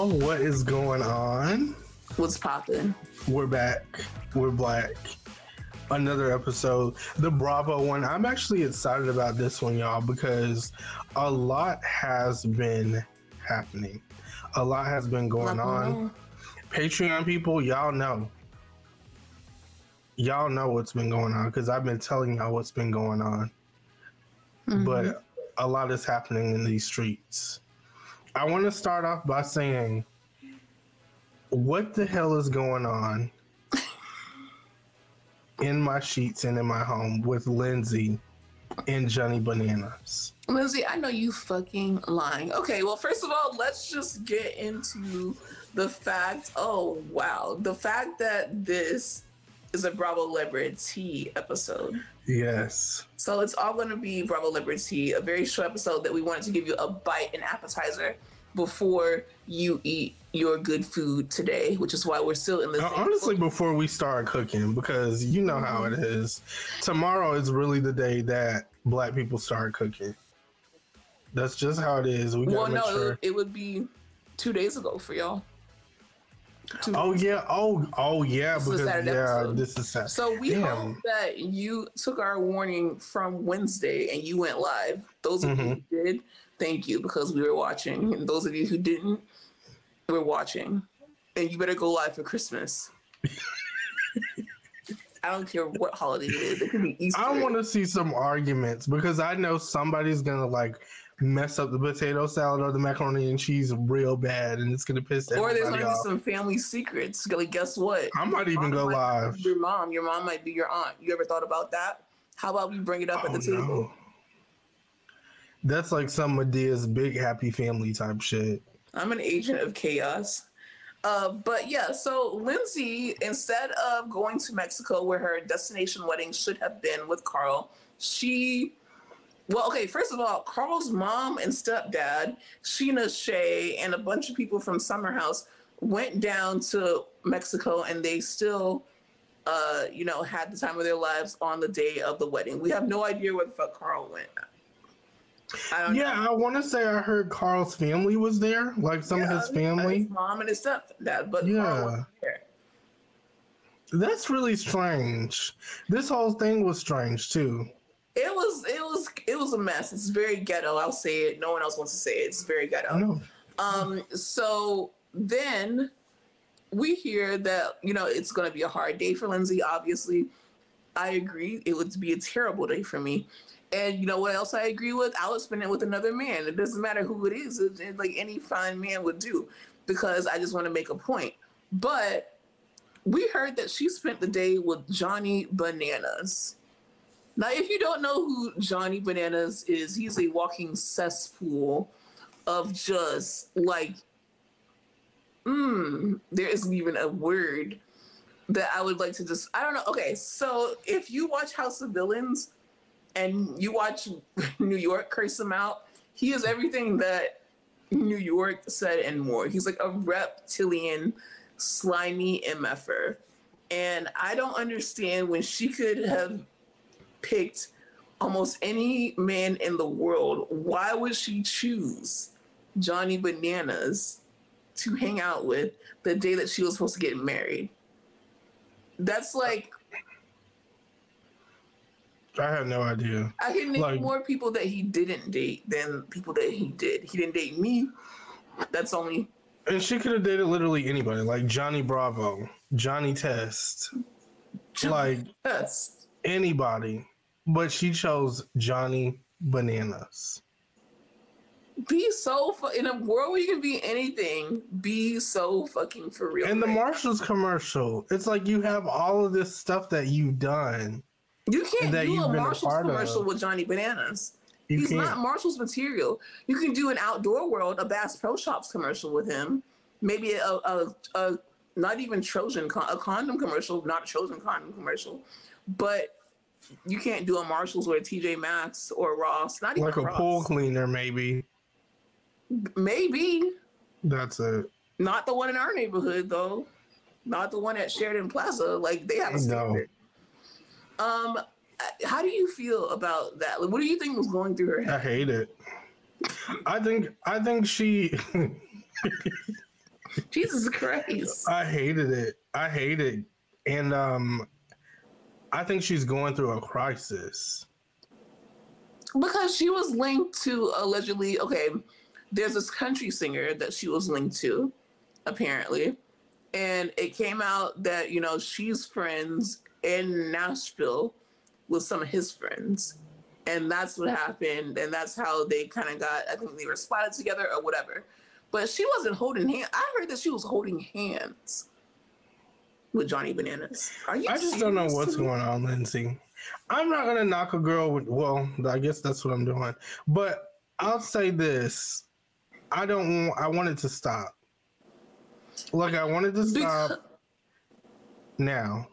y'all, what is going on? What's popping? We're back. We're black. Another episode, the Bravo one. I'm actually excited about this one, y'all, because a lot has been happening. A lot has been going on. Patreon people, y'all know. Y'all know what's been going on because I've been telling y'all what's been going on. Mm-hmm. But a lot is happening in these streets. I want to start off by saying, what the hell is going on in my sheets and in my home with Lindsay and Johnny Bananas? Lindsay, I know you fucking lying. Okay, well, first of all, let's just get into the fact. Oh, wow. The fact that this is a Bravolebritea episode. Yes. So it's all going to be Bravolebritea, a very short episode that we wanted to give you a bite and appetizer before you eat your good food today, which is why we're still in this. Uh, honestly, before we start cooking, because you know how it is. Tomorrow is really the day that black people start cooking. That's just how it is. We well, no, sure. it would be two days ago for y'all. Two Oh yeah. Oh oh yeah. This because yeah, episode. this is Saturday. So we Damn. hope that you took our warning from Wednesday and you went live. Those of you Mm-hmm. who did, thank you because we were watching. And those of you who didn't, we're watching. And you better go live for Christmas. I don't care what holiday it is. It could be Easter. I want to see some arguments because I know somebody's gonna like mess up the potato salad or the macaroni and cheese real bad, and it's gonna piss or there's gonna be some family secrets. Like, guess what? I might even go live. Your mom, your mom might be your aunt. You ever thought about that? How about we bring it up at Oh, the table? no. That's like some Madea's big happy family type shit. I'm an agent of chaos. Uh, but yeah, so Lindsay, instead of going to Mexico where her destination wedding should have been with Carl, she, well, okay, first of all, Carl's mom and stepdad, Sheena Shea, and a bunch of people from Summer House went down to Mexico and they still, uh, you know, had the time of their lives on the day of the wedding. We have no idea where the fuck Carl went. I don't know. Yeah, I want to say I heard Carl's family was there, like some of his family. His mom and his stepdad, but Carl Yeah. That's really strange. This whole thing was strange too. It was it was a mess. It's very ghetto. I'll say it. No one else wants to say it. It's very ghetto. know. Um. So then we hear that you know it's going to be a hard day for Lindsay. Obviously, I agree. It would be a terrible day for me. And you know what else I agree with? I would spend it with another man. It doesn't matter who it is. It, it- like any fine man would do, because I just want to make a point. But we heard that she spent the day with Johnny Bananas. Now, if you don't know who Johnny Bananas is, he's a walking cesspool of just like, mm, there isn't even a word that I would like to just, I don't know. Okay, so if you watch House of Villains and you watch New York curse him out, he is everything that New York said and more. He's like a reptilian, slimy MFer. And I don't understand when she could have picked almost any man in the world, why would she choose Johnny Bananas to hang out with the day that she was supposed to get married? That's like I had no idea. I can name Like- more people that he didn't date than people that he did. He didn't date me. That's only And she could have dated literally anybody, like Johnny Bravo, Johnny Test, like us. anybody. But she chose Johnny Bananas. Be so fu- in a world where you can be anything. Be so fucking for real. And the? Marshalls commercial, it's like you have all of this stuff that you've done. You can't do a been a Marshalls of. commercial with Johnny Bananas. You He's can't. not Marshall's material. You can do an outdoor world, a Bass Pro Shops commercial with him. Maybe a, a, a not even Trojan, con- a condom commercial, not a Trojan condom commercial. But you can't do a Marshalls or a TJ Maxx or Ross. Not even like a Ross. pool cleaner, maybe. Maybe That's it. not the one in our neighborhood though. Not the one at Sheridan Plaza. Like they have a standard. No. Um, how do you feel about that? Like, what do you think was going through her head? I hate it. I think I think she Jesus Christ. I hated it. I hate it. And um I think she's going through a crisis. Because she was linked to allegedly, okay, there's this country singer that she was linked to, apparently. And it came out that, you know, she's friends in Nashville with some of his friends. And that's what happened. And that's how they kind of got, I think they were spotted together or whatever. But she wasn't holding hands. I heard that she was holding hands with Johnny Bananas. Are you I just don't know what's going on, Lindsay. I'm not gonna knock a girl with well, I guess that's what I'm doing. But I'll say this. I don't want I wanted to stop. Like I wanted to stop Because, now.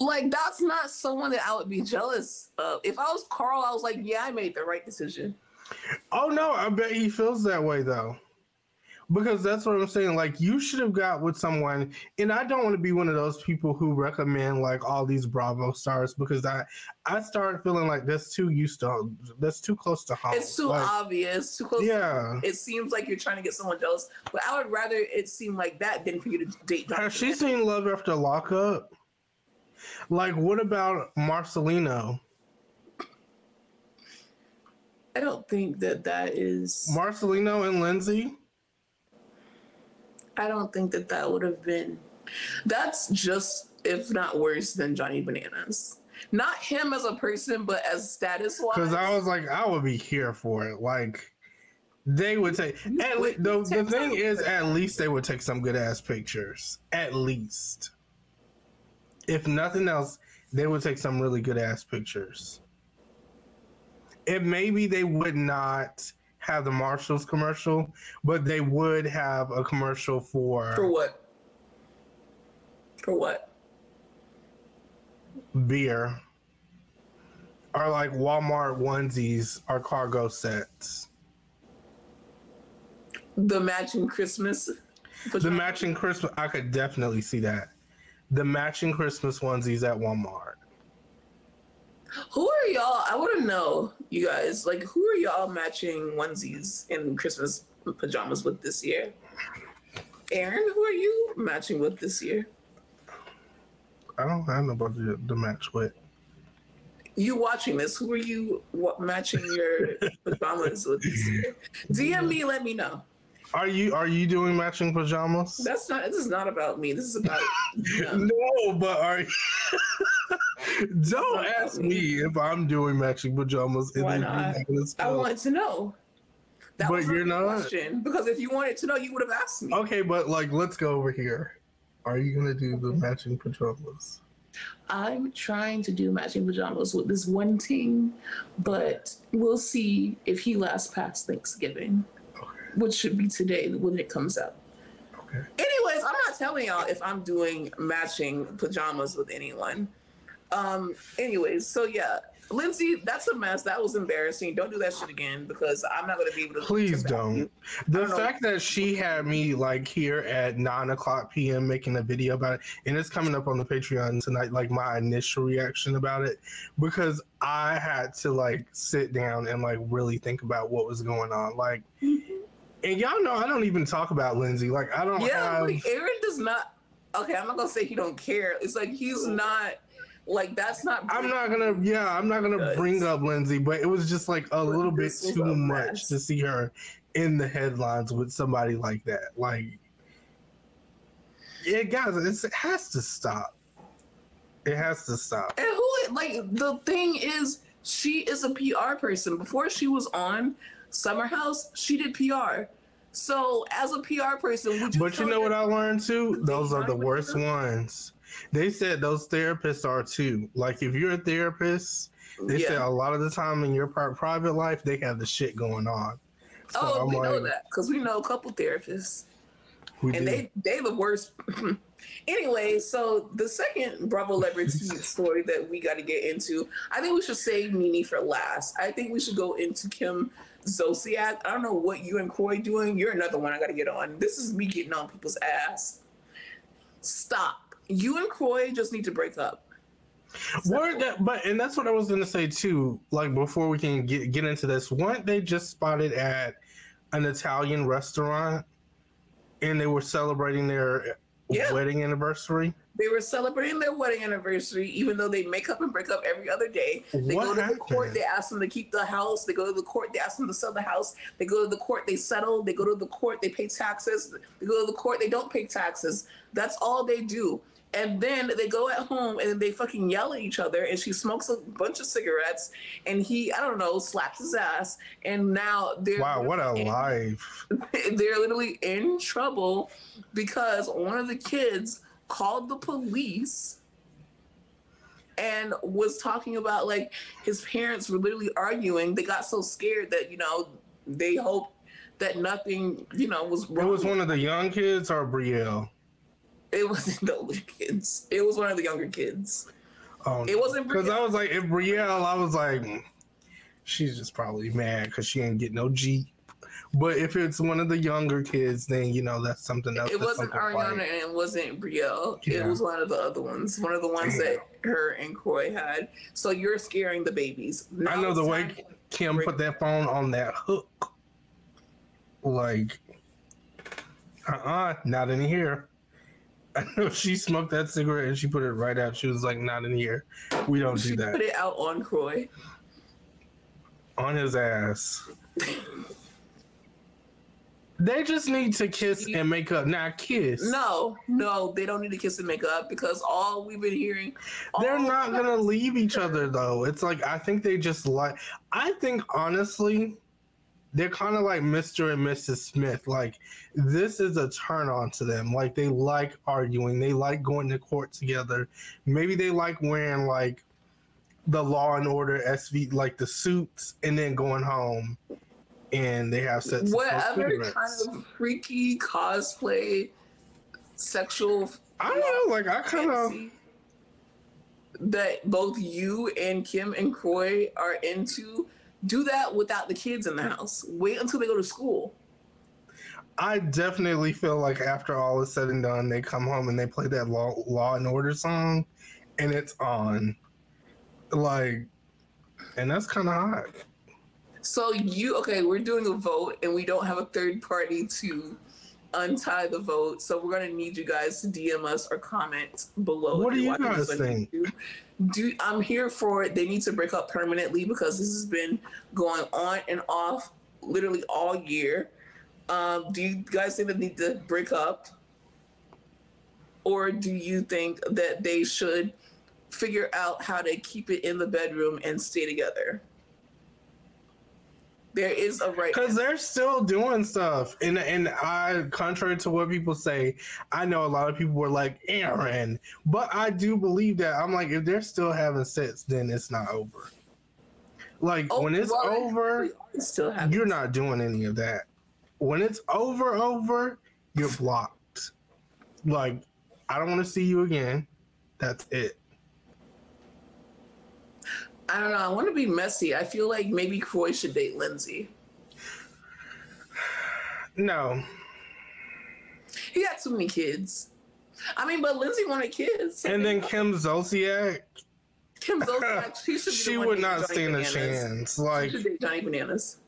like that's not someone that I would be jealous of. If I was Carl, I was like, yeah, I made the right decision. Oh no, I bet he feels that way though. Because that's what I'm saying. Like you should have got with someone, and I don't want to be one of those people who recommend like all these Bravo stars because I I started feeling like that's too used to that's too close to home. It's too Like, obvious, too close. Yeah. It seems like you're trying to get someone jealous, but I would rather it seem like that than for you to date. Johnny Has she seen Love After Lockup? Like, what about Marcelino? I don't think that that is. Marcelino and Lindsay? I don't think that that would have been. That's just, if not worse than Johnny Bananas. Not him as a person, but as status wise. Because I was like, I would be here for it. Like, they would take. At le- the, the thing is, at least they would take some good ass pictures. At least. If nothing else, they would take some really good ass pictures. And maybe they would not have the Marshalls commercial, but they would have a commercial for, For what? For what? beer or like Walmart onesies or cargo sets. The matching Christmas. The matching Christmas, I could definitely see that. The matching Christmas onesies at Walmart. Who are y'all? I want to know, you guys. Like, who are y'all matching onesies and Christmas pajamas with this year? Aaron, who are you matching with this year? I don't, know about the, the match with. You watching this? Who are you what, matching your pajamas with this year? DM me, let me know. Are you are you doing matching pajamas? That's not. This is not about me. This is about. them. No, but are you... don't ask me. if I'm doing matching pajamas. Why not? you have this I wanted to know. That But you're not. question because if you wanted to know, you would have asked me. Okay, but like, let's go over here. Are you gonna do the matching pajamas? I'm trying to do matching pajamas with this one team, but we'll see if he lasts past Thanksgiving, which should be today when it comes out. Okay. Anyways, I'm not telling y'all if I'm doing matching pajamas with anyone. Um, anyways, so yeah, Lindsay, that's a mess. That was embarrassing. Don't do that shit again because I'm not gonna be able to. Please don't. The don't know. fact that she had me like here at nine o'clock p.m. making a video about it, and it's coming up on the Patreon tonight, like my initial reaction about it, because I had to like sit down and like really think about what was going on. Like, and y'all know I don't even talk about Lindsay. Like, I don't Yeah, have. like Aaron does not. Okay, I'm not gonna say he don't care. It's like he's not. Like that's not. I'm not gonna, yeah, I'm not gonna bring up Lindsay, but it was just like a little bit too much to see her in the headlines with somebody like that. Like, yeah, guys, it's, it has to stop. It has to stop. And who like the thing is, she is a PR person. Before she was on Summer House, she did PR. So as a PR person, would you? But you know what I learned too? Those are the worst ones. They said those therapists are too. Like, if you're a therapist, they said a lot of the time in your pri- private life, they have the shit going on. So Oh, I'm we know that because we know a couple therapists, and do. they they the worst. anyway, so the second Bravo Celebrity story that we got to get into, I think we should save Nene for last. I think we should go into Kim Zolciak. I don't know what you and Kroy doing. You're another one I got to get on. This is me getting on people's ass. Stop. You and Kroy just need to break up. Weren't that, but and that's what I was gonna say too. Like before we can get get into this, weren't they just spotted at an Italian restaurant? And they were celebrating their Yeah. wedding anniversary. They were celebrating their wedding anniversary, even though they make up and break up every other day. They What go to the court, they ask them to keep the house. They go to the court, they ask them to sell the house. They go to the court, they settle. They go to the court, they pay taxes. They go to the court, they don't pay taxes. That's all they do. And then they go at home and they fucking yell at each other. And she smokes a bunch of cigarettes. And he, I don't know, slaps his ass. And now they're Wow, what a in- life. they're literally in trouble because one of the kids called the police and was talking about like his parents were literally arguing. They got so scared that you know they hoped that nothing you know was wrong. It was one of the young kids or Brielle? It wasn't the older kids. It was one of the younger kids. Oh, It wasn't because I was like, if Brielle, I was like, she's just probably mad because she didn't get no Jeep. But if it's one of the younger kids, then you know that's something else. It wasn't like. Ariana and it wasn't Brielle. It was one of the other ones. One of the ones that her and Kroy had. So you're scaring the babies. I know the way Kim put that phone on that hook. Like, uh uh not in here. I know she smoked that cigarette and she put it right out. She was like, not in here. We don't do She that. put it out on Kroy. on his ass. They just need to kiss and make up. Now kiss. No, no, they don't need to kiss and make up because all we've been hearing. They're not gonna leave each other though. It's like I think they just like I think honestly, they're kind of like Mr. and Mrs. Smith. Like this is a turn on to them. Like they like arguing. They like going to court together. Maybe they like wearing like the Law and Order SV like the suits and then going home and they have sex. Whatever kind of freaky cosplay, sexual I don't know. Like I kind of. that both you and Kim and Kroy are into, do that without the kids in the house. Wait until they go to school. I definitely feel like after all is said and done, they come home and they play that Law, Law and Order song, and it's on, like, and that's kind of hot. So you okay? We're doing a vote, and we don't have a third party to untie the vote. So we're gonna need you guys to DM us or comment below. What do you guys think? Do I'm here for it? They need to break up permanently because this has been going on and off literally all year. Um, do you guys think they need to break up, or do you think that they should figure out how to keep it in the bedroom and stay together? There is a right. Because they're still doing stuff, and and I, contrary to what people say, I know a lot of people were like Aaron, but I do believe that I'm like if they're still having sex, then it's not over. Like Oh, when it's well, over, still you're not doing any of that. When it's over, over, you're blocked. Like, I don't want to see you again. That's it. I don't know. I want to be messy. I feel like maybe Kroy should date Lindsay. No, He got too many kids. I mean, but Lindsay wanted kids. and then Kim Zolciak, Kim Zolciak, she should. She would not stand a chance. She Like should date Johnny Bananas.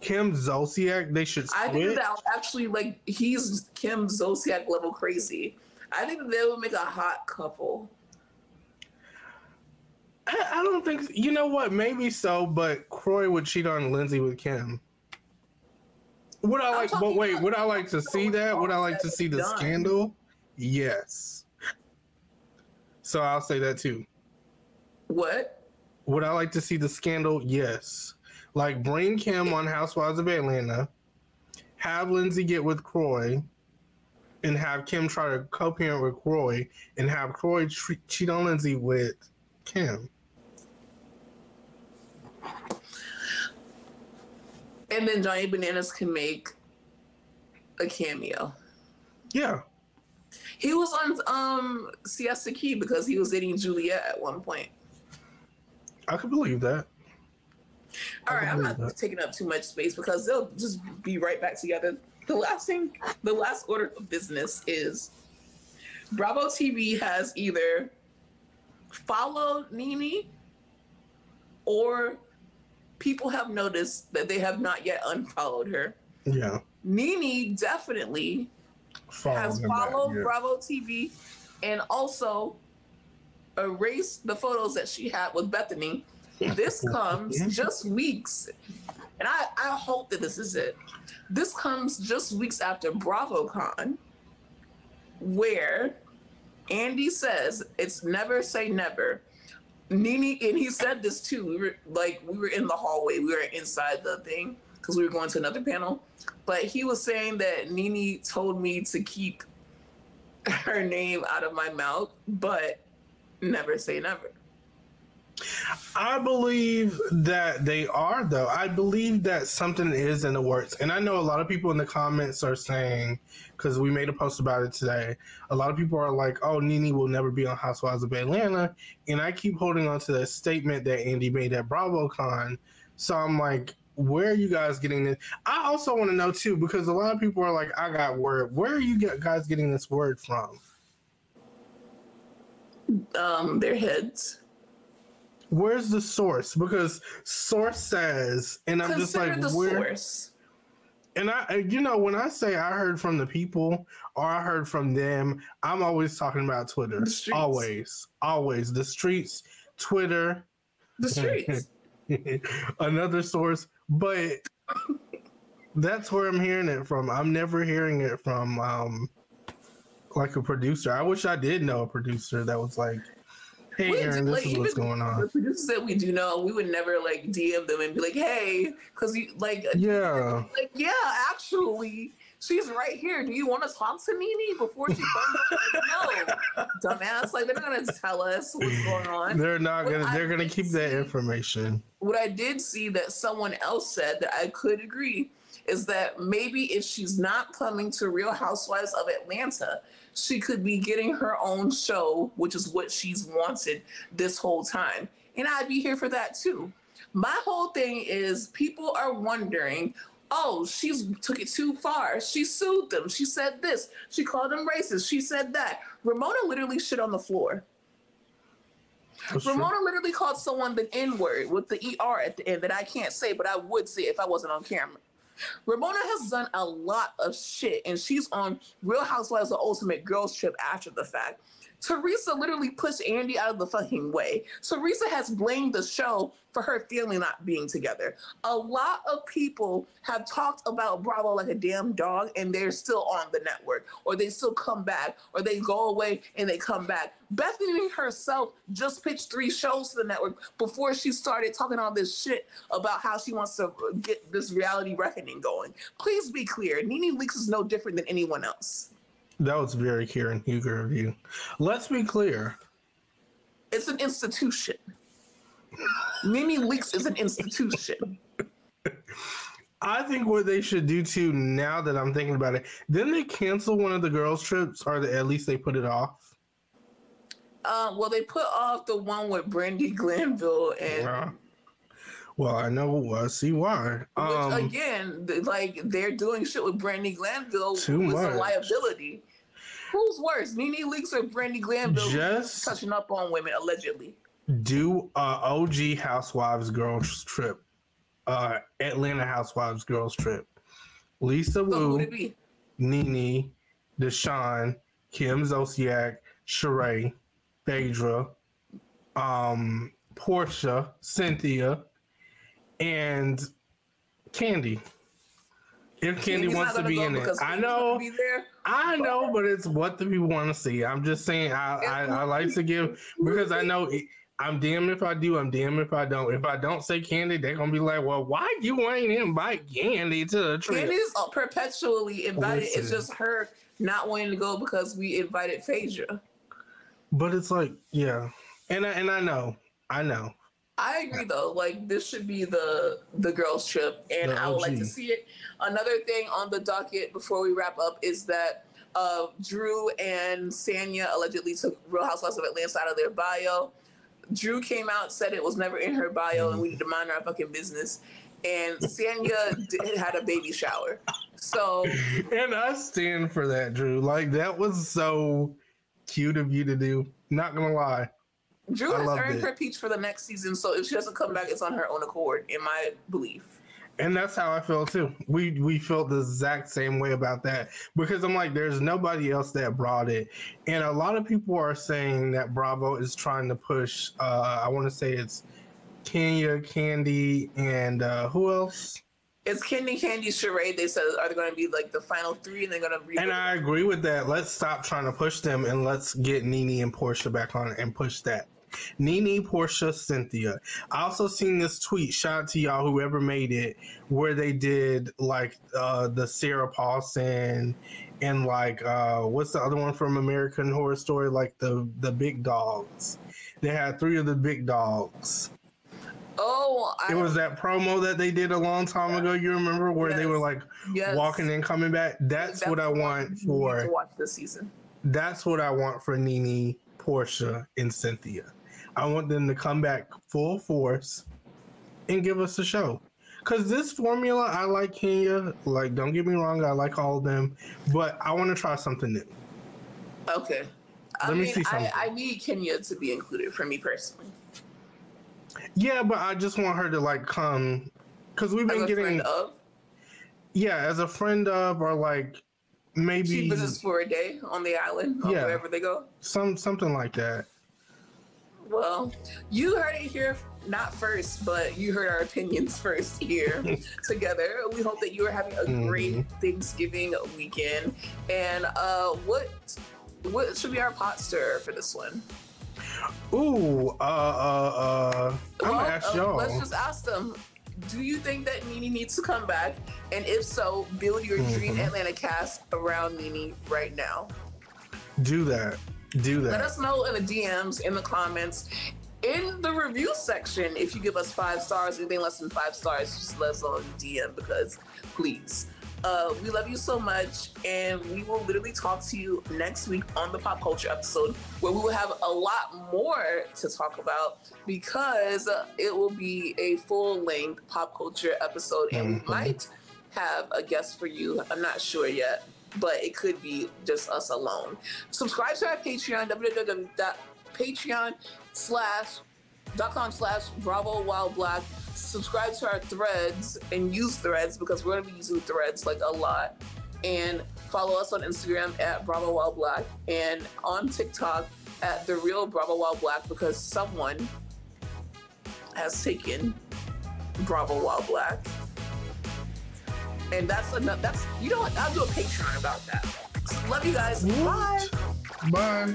Kim Zolciak, they should I think that actually like he's Kim Zolciak level crazy. I think they would make a hot couple. I, I don't think you know what. Maybe so, but Kroy would cheat on Lindsay with Kim. Would I like? But wait, would I like to see that? Would I like to see the Done. scandal? Yes. So I'll say that too. What? Would I like to see the scandal? Yes. Like bring Kim on Housewives of Atlanta, have Lindsay get with Kroy, and have Kim try to co-parent with Kroy, and have Kroy tre- cheat on Lindsay with Kim. And then Johnny Bananas can make a cameo. Yeah. He was on um Siesta Key because he was dating Juliette at one point. I could believe that. All right, I'm not that. taking up too much space because they'll just be right back together. The last thing, the last order of business is Bravo TV has either followed Nene or people have noticed that they have not yet unfollowed her. Yeah. Nene definitely has followed Bravo TV and also erased the photos that she had with Bethany. This comes just weeks, and I, I hope that this is it. This comes just weeks after BravoCon, where Andy says it's never say never. Nene, and he said this too. We were like, we were in the hallway, we were inside the thing because we were going to another panel. But he was saying that Nene told me to keep her name out of my mouth, but never say never. I believe that they are, though. I believe that something is in the works. And I know a lot of people in the comments are saying, because we made a post about it today, a lot of people are like, oh, Nene will never be on Housewives of Atlanta. And I keep holding on to that statement that Andy made at BravoCon. So I'm like, where are you guys getting this? I also want to know, too, because a lot of people are like, I got word. Where are you guys getting this word from? Um, their heads where's the source? Because source says, and I'm Consider just like, where? Source. And I, you know, when I say I heard from the people or I heard from them, I'm always talking about Twitter. Always, always the streets, Twitter, the streets. Another source, but that's where I'm hearing it from. I'm never hearing it from um like a producer. I wish I did know a producer that was like, hey we Aaron, this is what's going on. The producers that we do know, we would never like DM them and be like, hey, because you like uh, yeah, like yeah, actually. She's right here. Do you want to talk to Nene before she comes? like, no, dumbass. Like they're not gonna tell us what's going on. They're not gonna. they're gonna keep see, that information. What I did see that someone else said that I could agree is that maybe if she's not coming to Real Housewives of Atlanta, she could be getting her own show, which is what she's wanted this whole time. And I'd be here for that too. My whole thing is people are wondering, oh, she's took it too far. She sued them. She said this. She called them racist. She said that. Ramona literally shit on the floor. That's Ramona true. literally called someone the N word with the ER at the end that I can't say, but I would say if I wasn't on camera. Ramona has done a lot of shit, and she's on Real Housewives of Ultimate Girls Trip after the fact. Teresa literally pushed Andy out of the fucking way. Teresa has blamed the show for her family not being together. A lot of people have talked about Bravo like a damn dog, and they're still on the network, or they still come back, or they go away and they come back. Bethany herself just pitched three shows to the network before she started talking all this shit about how she wants to get this reality reckoning going. Please be clear, Nene Leakes is no different than anyone else. That was very Karen Huger of you. Let's be clear. It's an institution. Mimi Leakes is an institution. I think what they should do too, now that I'm thinking about it, then they cancel one of the girls' trips, or at least they put it off. Uh, well, they put off the one with Brandi Glanville and. Yeah. Well, I know. I see why. Um, Which, again, like they're doing shit with Brandi Glanville, too much. a liability. Who's worse, Nene Leakes or Brandi Glanville? Just touching up on women allegedly. Do uh, OG Housewives girls trip, uh, Atlanta Housewives girls trip. Lisa so Wu, Nene, Deshawn, Kim Zolciak, Sheree, Phaedra, um, Porsha, Cynthia, and Kandi. If Kandi wants to be in it, I know. I know, but it's what the people want to see. I'm just saying. I I, I like to give because I know. It, I'm damned if I do. I'm damned if I don't. If I don't say Kandi, they're gonna be like, "Well, why you ain't invite Kandi to the trip?" Kandi's perpetually invited. Listen. It's just her not wanting to go because we invited Phaedra. But it's like, yeah, and I, and I know, I know. I agree though. Like this should be the the girls trip, and I would like to see it. Another thing on the docket before we wrap up is that uh, Drew and Sanya allegedly took Real Housewives of Atlanta out of their bio. Drew came out said it was never in her bio, and we need to mind our fucking business. And Sanya did, had a baby shower, so and I stand for that, Drew. Like that was so cute of you to do. Not gonna lie. Drew has earned it. her peach for the next season, so if she doesn't come back, it's on her own accord, in my belief. And that's how I feel too. We we felt the exact same way about that because I'm like, there's nobody else that brought it, and a lot of people are saying that Bravo is trying to push. Uh, I want to say it's Kenya, Kandi, and uh, who else? It's Kandi, Kandi, Charade. They said are they going to be like the final three, and they're going to. And I agree with that. Let's stop trying to push them and let's get Nene and Porsha back on and push that. Nene, Porsha, Cynthia. I also seen this tweet. Shout out to y'all, whoever made it, where they did like uh, the Sarah Paulson and like uh, what's the other one from American Horror Story? Like the the big dogs. They had three of the big dogs. Oh, I, it was that promo that they did a long time yeah. ago. You remember where yes. they were like yes. walking and coming back? That's, That's what I want for watch this season. That's what I want for Nene, Porsha, and Cynthia. I want them to come back full force and give us a show. Cause this formula, I like Kenya. Like, don't get me wrong, I like all of them, but I want to try something new. Okay. Let I me mean, see something. I, I need Kenya to be included for me personally. Yeah, but I just want her to like come, cause we've been getting. Yeah, as a friend of, or like maybe she visits for a day on the island, or yeah, wherever they go. Some something like that. Well, you heard it here, not first, but you heard our opinions first here together. We hope that you are having a mm-hmm. great Thanksgiving weekend. And uh, what what should be our pot stir for this one? Ooh, uh, uh, uh, I'm well, gonna ask uh, y'all. let's just ask them. Do you think that Nene needs to come back? And if so, build your mm-hmm. dream Atlanta cast around Nene right now. Do that. Do that. Let us know in the DMs, in the comments, in the review section. If you give us five stars, anything less than five stars, just let us know in the DM because please. Uh, we love you so much, and we will literally talk to you next week on the pop culture episode, where we will have a lot more to talk about because it will be a full length pop culture episode, and mm-hmm. we might have a guest for you. I'm not sure yet but it could be just us alone. Subscribe to our Patreon, www.patreon slash dot com slash bravo while black subscribe to our threads and use threads because we're going to be using threads like a lot and follow us on instagram at bravo while black and on tiktok at the real bravo while black because someone has taken bravo while black and that's enough. That's you know what? I'll do a Patreon about that. So love you guys. Bye. Bye.